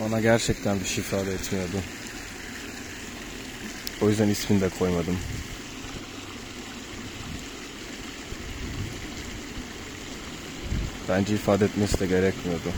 Bana gerçekten bir şey ifade etmiyordu. O yüzden ismini de koymadım. Bence ifade etmesi de gerekmiyordu.